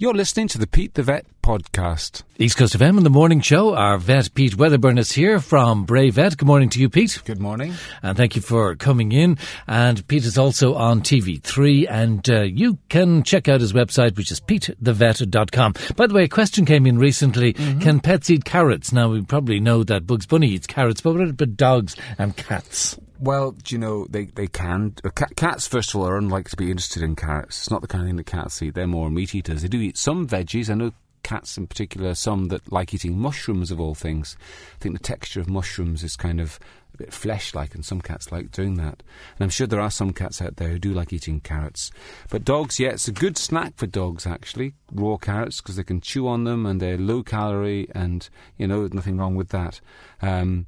You're listening to the Pete the Vet podcast. East Coast of FM in the morning show. Our vet Pete Wedderburn is here from Bray Vet. Good morning to you, Pete. Good morning. And thank you for coming in. And Pete is also on TV3 and uh, you can check out his website, which is petethevet.com. By the way, a question came in recently. Mm-hmm. Can pets eat carrots? Now, we probably know that Bugs Bunny eats carrots, but what about dogs and cats? Well, do you know, they, they can. Uh, cats, first of all, are unlikely to be interested in carrots. It's not the kind of thing that cats eat. They're more meat eaters. They do eat some veggies. I know cats in particular, some that like eating mushrooms of all things. I think the texture of mushrooms is kind of a bit flesh like, and some cats like doing that. And I'm sure there are some cats out there who do like eating carrots. But dogs, yeah, it's a good snack for dogs actually, raw carrots, because they can chew on them and they're low calorie, and, you know, there's nothing wrong with that. Um,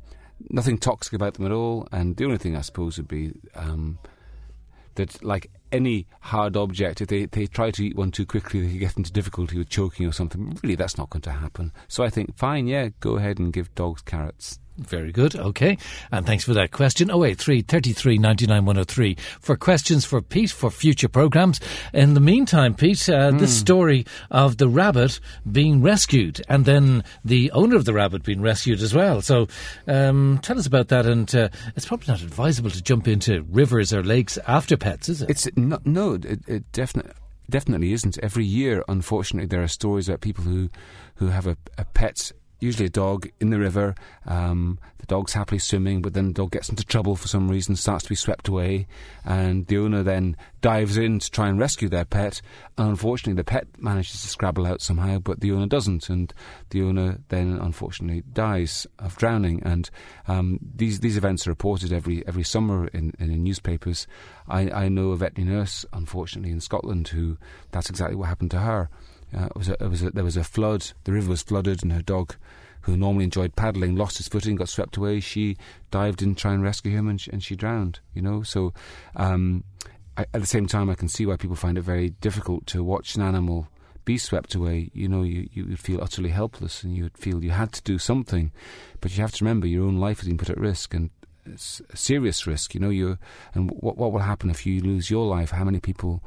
nothing toxic about them at all. And the only thing I suppose would be um, that, like any hard object, if they, they try to eat one too quickly, they get into difficulty with choking or something. Really, that's not going to happen. So I think, fine, yeah, go ahead and give dogs carrots. Very good. Okay. And thanks for that question. 083 33 99 103 for questions for Pete for future programmes. In the meantime, Pete, uh, mm. this story of the rabbit being rescued and then the owner of the rabbit being rescued as well. So um, tell us about that. And uh, it's probably not advisable to jump into rivers or lakes after pets, is it? It's not, No, it, it definitely definitely isn't. Every year, unfortunately, there are stories about people who, who have a, a pet usually a dog in the river. Um, the dog's happily swimming, but then the dog gets into trouble for some reason, starts to be swept away, and the owner then dives in to try and rescue their pet. And unfortunately, the pet manages to scrabble out somehow, but the owner doesn't, and the owner then unfortunately dies of drowning. And um, these these events are reported every every summer in, in newspapers. I, I know a veterinary nurse, unfortunately, in Scotland, who that's exactly what happened to her. Uh, it was a, it was a, there was a flood. The river was flooded, and her dog, who normally enjoyed paddling, lost his footing, got swept away. She dived in to try and rescue him, and she, and she drowned. You know, so um, I, at the same time, I can see why people find it very difficult to watch an animal be swept away. You know, you you would feel utterly helpless, and you would feel you had to do something, but you have to remember your own life has been put at risk, and serious risk. You know, you and what what will happen if you lose your life? How many people?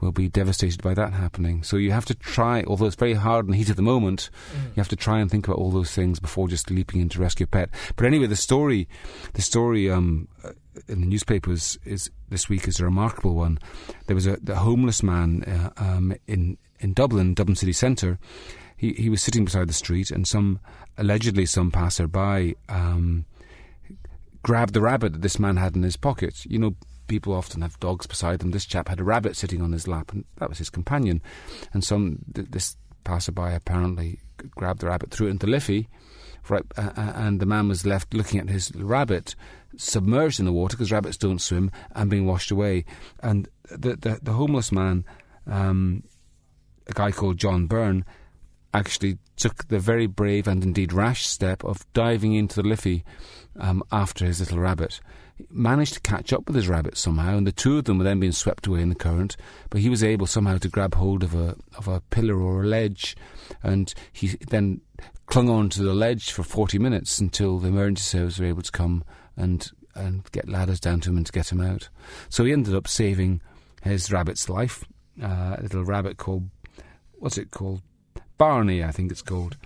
Will be devastated by that happening. So you have to try, although it's very hard in the heat of the moment, mm. you have to try and think about all those things before just leaping in to rescue a pet. But anyway, the story, the story um, uh, in the newspapers is this week is a remarkable one. There was a, a homeless man uh, um, in in Dublin, Dublin city centre. He he was sitting beside the street, and some allegedly some passerby. Um, grabbed the rabbit that this man had in his pocket. You know, people often have dogs beside them. This chap had a rabbit sitting on his lap, and that was his companion. And some this passerby apparently grabbed the rabbit, threw it into Liffey, right, uh, and the man was left looking at his rabbit submerged in the water because rabbits don't swim and being washed away. And the the, the homeless man, um, a guy called John Byrne, actually took the very brave and indeed rash step of diving into the Liffey um, after his little rabbit managed to catch up with his rabbit somehow, and the two of them were then being swept away in the current. But he was able somehow to grab hold of a of a pillar or a ledge, and he then clung on to the ledge for forty minutes until the emergency service were able to come and and get ladders down to him and to get him out. So he ended up saving his rabbit's life. Uh, a little rabbit called what's it called? Barney, I think it's called.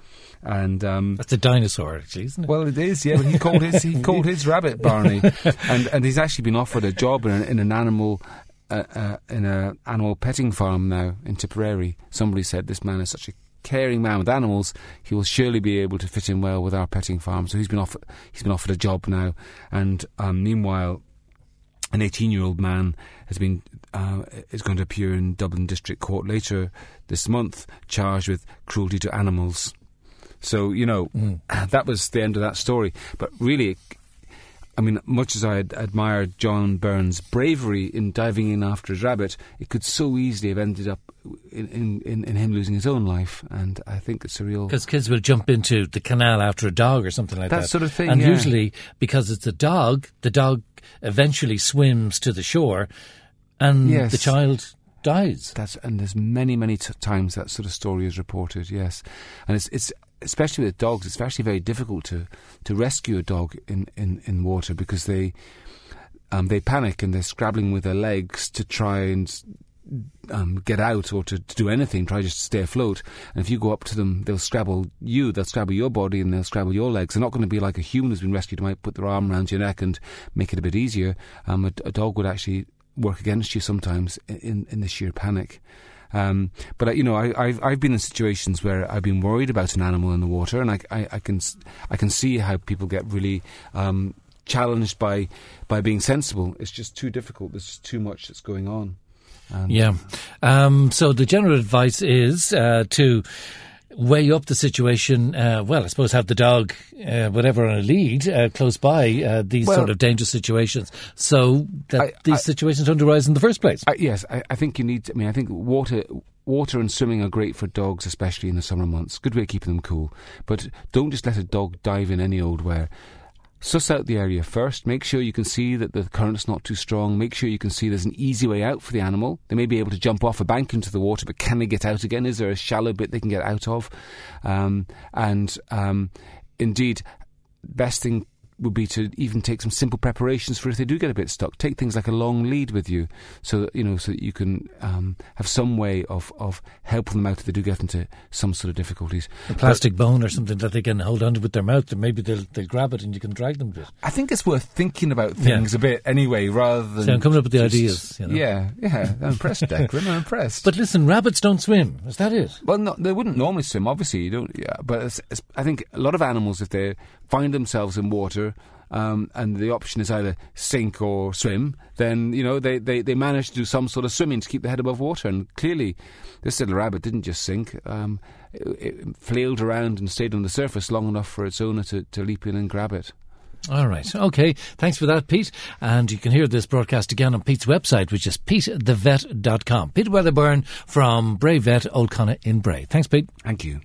And um, that's a dinosaur, actually, isn't it? Well, it is. Yeah, but he called his he called his rabbit Barney, and and he's actually been offered a job in an, in an animal. Uh, uh, in an animal petting farm now in Tipperary. Somebody said this man is such a caring man with animals, he will surely be able to fit in well with our petting farm. So he's been offered he's been offered a job now, and um, meanwhile, an 18-year-old man has been uh, is going to appear in Dublin District Court later this month, charged with cruelty to animals. So, you know, mm. that was the end of that story. But really, I mean, much as I admired John Byrne's bravery in diving in after his rabbit, it could so easily have ended up in, in, in him losing his own life. And I think it's a real. Because kids will jump into the canal after a dog or something like that. That sort of thing. And yeah. usually, because it's a dog, the dog eventually swims to the shore and yes. the child dies. That's and there's many many t- times that sort of story is reported. Yes, and it's it's especially with dogs, it's actually very difficult to, to rescue a dog in, in, in water because they um, they panic and they're scrabbling with their legs to try and um, get out or to, to, do anything, try just to stay afloat. And if you go up to them, they'll scrabble you, they'll scrabble your body, and they'll scrabble your legs. They're not going to be like a human who's been rescued might put their arm around your neck and make it a bit easier. Um, a, a, dog would actually work against you sometimes in, in the sheer panic. Um, but uh, you know, I, have I've been in situations where I've been worried about an animal in the water, and I, I, I can I can see how people get really um, challenged by by being sensible. It's just too difficult. There's too much that's going on. Um, yeah. Um, so the general advice is uh, to weigh up the situation. Uh, well, I suppose have the dog, uh, whatever, on a lead uh, close by uh, these well, sort of dangerous situations, so that I, these I, situations don't arise in the first place. I, yes, I, think you need. I mean, I think water. Water and swimming are great for dogs, especially in the summer months. Good way of keeping them cool. But don't just let a dog dive in any old where. Suss out the area first. Make sure you can see that the current's not too strong. Make sure you can see there's an easy way out for the animal. They may be able to jump off a bank into the water, but can they get out again? Is there a shallow bit they can get out of? Um, and um, indeed, best thing would be to even take some simple preparations for if they do get a bit stuck. Take things like a long lead with you, so that you know, so that you can um, have some way of, of helping them out if they do get into some sort of difficulties. A plastic but, bone or something that they can hold onto with their mouth, and maybe they'll they'll grab it and you can drag them a bit. I think it's worth thinking about things yeah. a bit anyway, rather than. So I'm coming up with the just, ideas. You know? Yeah, yeah. I'm impressed, Declan. I'm impressed. But listen, rabbits don't swim. Is that it? Well, no, they wouldn't normally swim. Obviously, you don't. Yeah, but it's, it's, I think a lot of animals, if they find themselves in water um, and the option is either sink or swim, then you know they, they, they manage to do some sort of swimming to keep the head above water. And clearly, this little rabbit didn't just sink; um, it, it, flailed around and stayed on the surface long enough for its owner to, to leap in and grab it. All right. Okay. Thanks for that, Pete. And you can hear this broadcast again on Pete's website, which is petethevet.com. Pete Wedderburn from Bray Vet, Old Connaught in Bray. Thanks, Pete. Thank you.